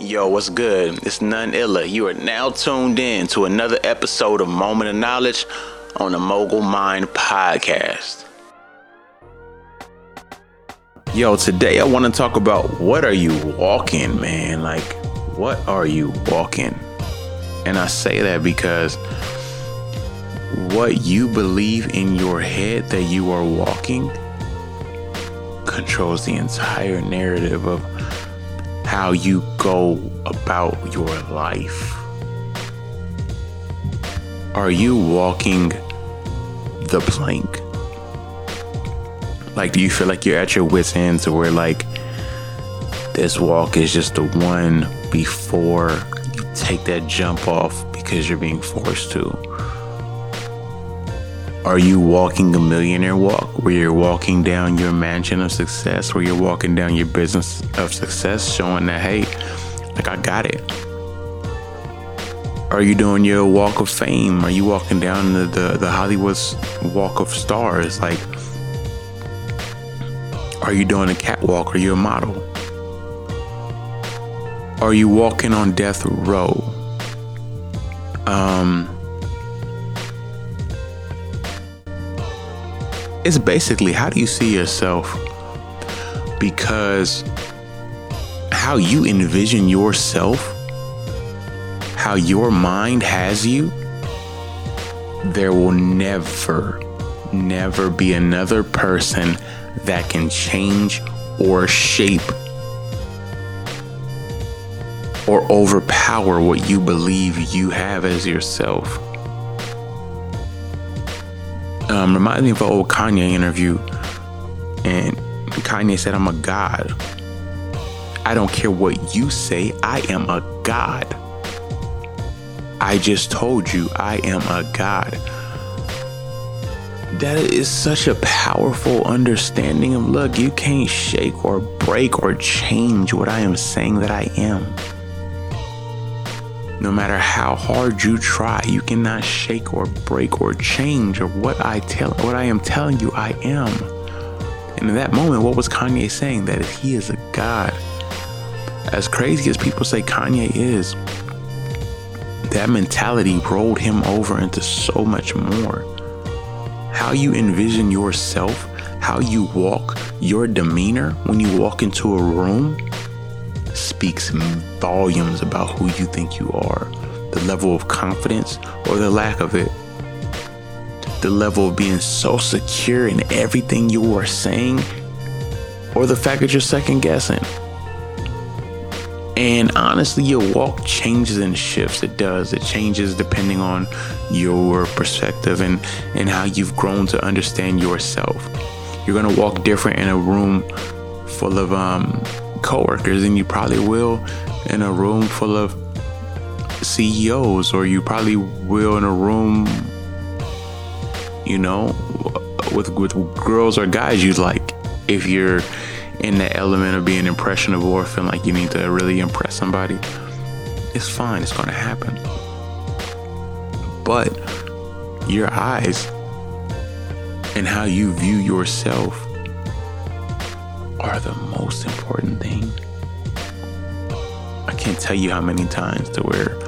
Yo, what's good? It's none illa. You are now tuned in to another episode of Moment of Knowledge on the Mogul Mind Podcast. Yo, today I want to talk about what are you walking, man? Like, what are you walking? And I say that because what you believe in your head that you are walking controls the entire narrative of how you go about your life. Are you walking the plank? Like, do you feel like you're at your wits' end to where, like, this walk is just the one before you take that jump off because you're being forced to? Are you walking a millionaire walk where you're walking down your mansion of success, where you're walking down your business of success, showing that, hey, like I got it? Are you doing your walk of fame? Are you walking down the, the, the Hollywood's walk of stars? Like, are you doing a catwalk? Are you a model? Are you walking on death row? Um, it's basically how do you see yourself? Because how you envision yourself, how your mind has you, there will never, never be another person that can change or shape or overpower what you believe you have as yourself um, reminds me of an old Kanye interview. And Kanye said, I'm a God. I don't care what you say, I am a God. I just told you I am a God. That is such a powerful understanding of look, you can't shake or break or change what I am saying that I am. No matter how hard you try, you cannot shake or break or change or what I tell what I am telling you I am. And in that moment, what was Kanye saying? That he is a God. As crazy as people say Kanye is, that mentality rolled him over into so much more. How you envision yourself, how you walk, your demeanor when you walk into a room speaks volumes about who you think you are, the level of confidence or the lack of it, the level of being so secure in everything you are saying, or the fact that you're second guessing. And honestly, your walk changes and shifts. It does. It changes depending on your perspective and, and how you've grown to understand yourself. You're going to walk different in a room full of um, coworkers than you probably will in a room full of CEOs, or you probably will in a room, you know, with with girls or guys you like. If you're in the element of being impressionable or feeling like you need to really impress somebody, it's fine. It's gonna happen. But your eyes and how you view yourself are the most important thing. I can't tell you how many times to where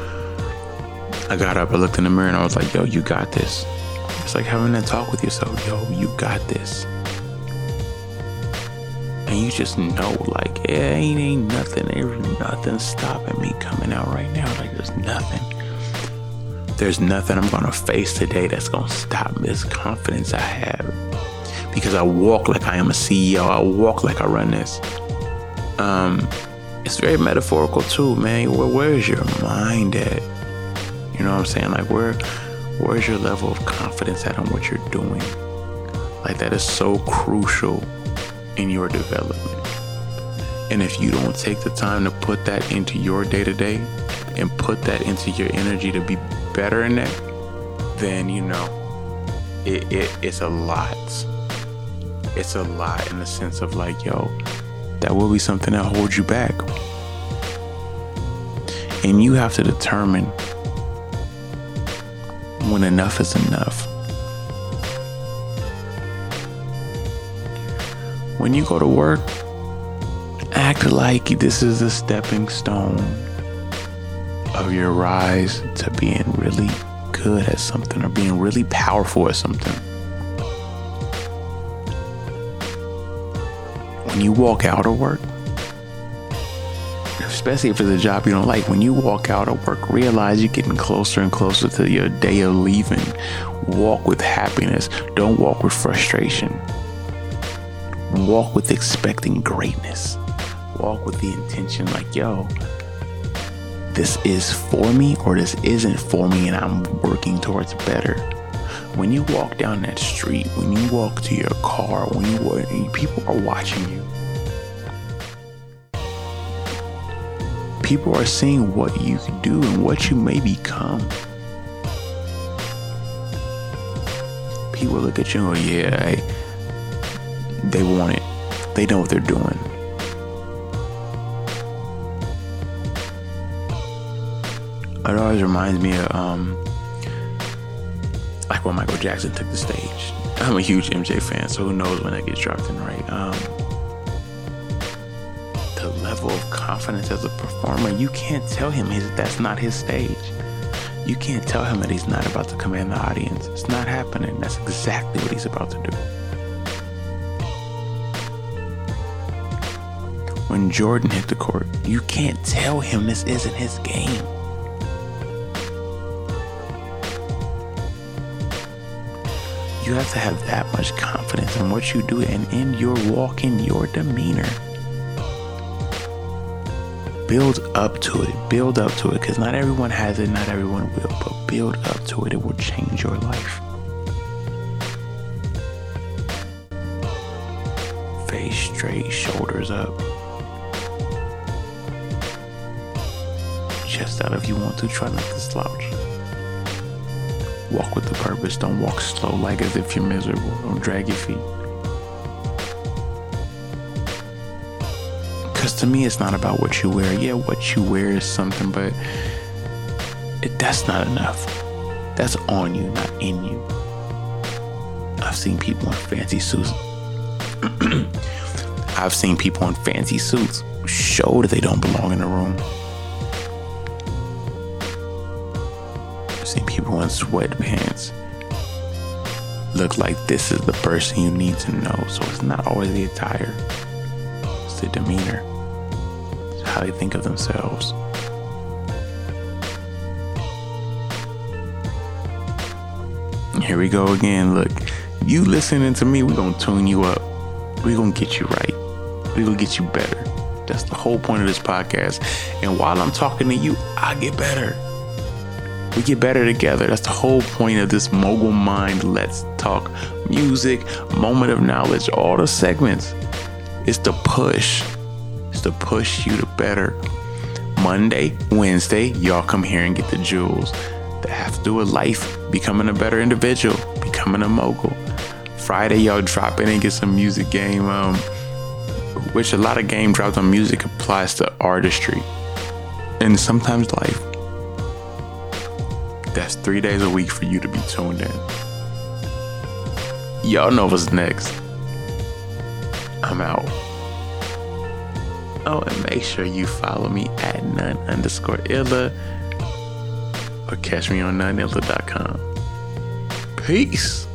I got up, I looked in the mirror, and I was like, yo, you got this. It's like having that talk with yourself, yo, you got this. And you just know, like, yeah, ain't, ain't nothing, there's nothing stopping me coming out right now. Like, there's nothing. There's nothing I'm gonna face today that's gonna stop this confidence I have because I walk like I am a CEO. I walk like I run this. Um, it's very metaphorical too, man. Where, where is your mind at? You know what I'm saying? Like where where's your level of confidence at on what you're doing? Like that is so crucial in your development. And if you don't take the time to put that into your day to day and put that into your energy to be better in that, then you know it, it it's a lot it's a lot in the sense of like, yo, that will be something that holds you back. And you have to determine when enough is enough. When you go to work, act like this is a stepping stone of your rise to being really good at something or being really powerful at something. When you walk out of work, especially if it's a job you don't like, when you walk out of work, realize you're getting closer and closer to your day of leaving. Walk with happiness, don't walk with frustration. Walk with expecting greatness. Walk with the intention like, yo, this is for me or this isn't for me, and I'm working towards better. When you walk down that street, when you walk to your car, when you people are watching you. People are seeing what you can do and what you may become. People look at you and go, yeah, hey, they want it. They know what they're doing. It always reminds me of um, when Michael Jackson took the stage. I'm a huge MJ fan, so who knows when that gets dropped in, right? Um, the level of confidence as a performer, you can't tell him his, that's not his stage. You can't tell him that he's not about to command the audience. It's not happening. That's exactly what he's about to do. when Jordan hit the court. You can't tell him this isn't his game. You have to have that much confidence in what you do and in your walk, in your demeanor. Build up to it. Build up to it because not everyone has it, not everyone will, but build up to it. It will change your life. Face straight, shoulders up. chest out if you want to. Try not to slouch. Walk with the purpose. Don't walk slow like as if you're miserable. Don't drag your feet. Because to me, it's not about what you wear. Yeah, what you wear is something, but it, that's not enough. That's on you, not in you. I've seen people in fancy suits. I've seen people in fancy suits show that they don't belong in the room. People in sweatpants look like this is the person you need to know. So it's not always the attire, it's the demeanor, it's how they think of themselves. Here we go again. Look, you listening to me, we're gonna tune you up. We're gonna get you right. We're gonna get you better. That's the whole point of this podcast. And while I'm talking to you, I get better we get better together. That's the whole point of this mogul mind. Let's talk music, moment of knowledge, all the segments. It's the push. It's to push you to better. Monday, Wednesday, y'all come here and get the jewels that have to do with life, becoming a better individual, becoming a mogul. Friday, y'all drop in and get some music game, um, which a lot of game drops on music applies to artistry and sometimes life. That's three days a week for you to be tuned in. Y'all know what's next. I'm out. Oh, and make sure you follow me at none underscore illa or catch me on noneilla.com. Peace.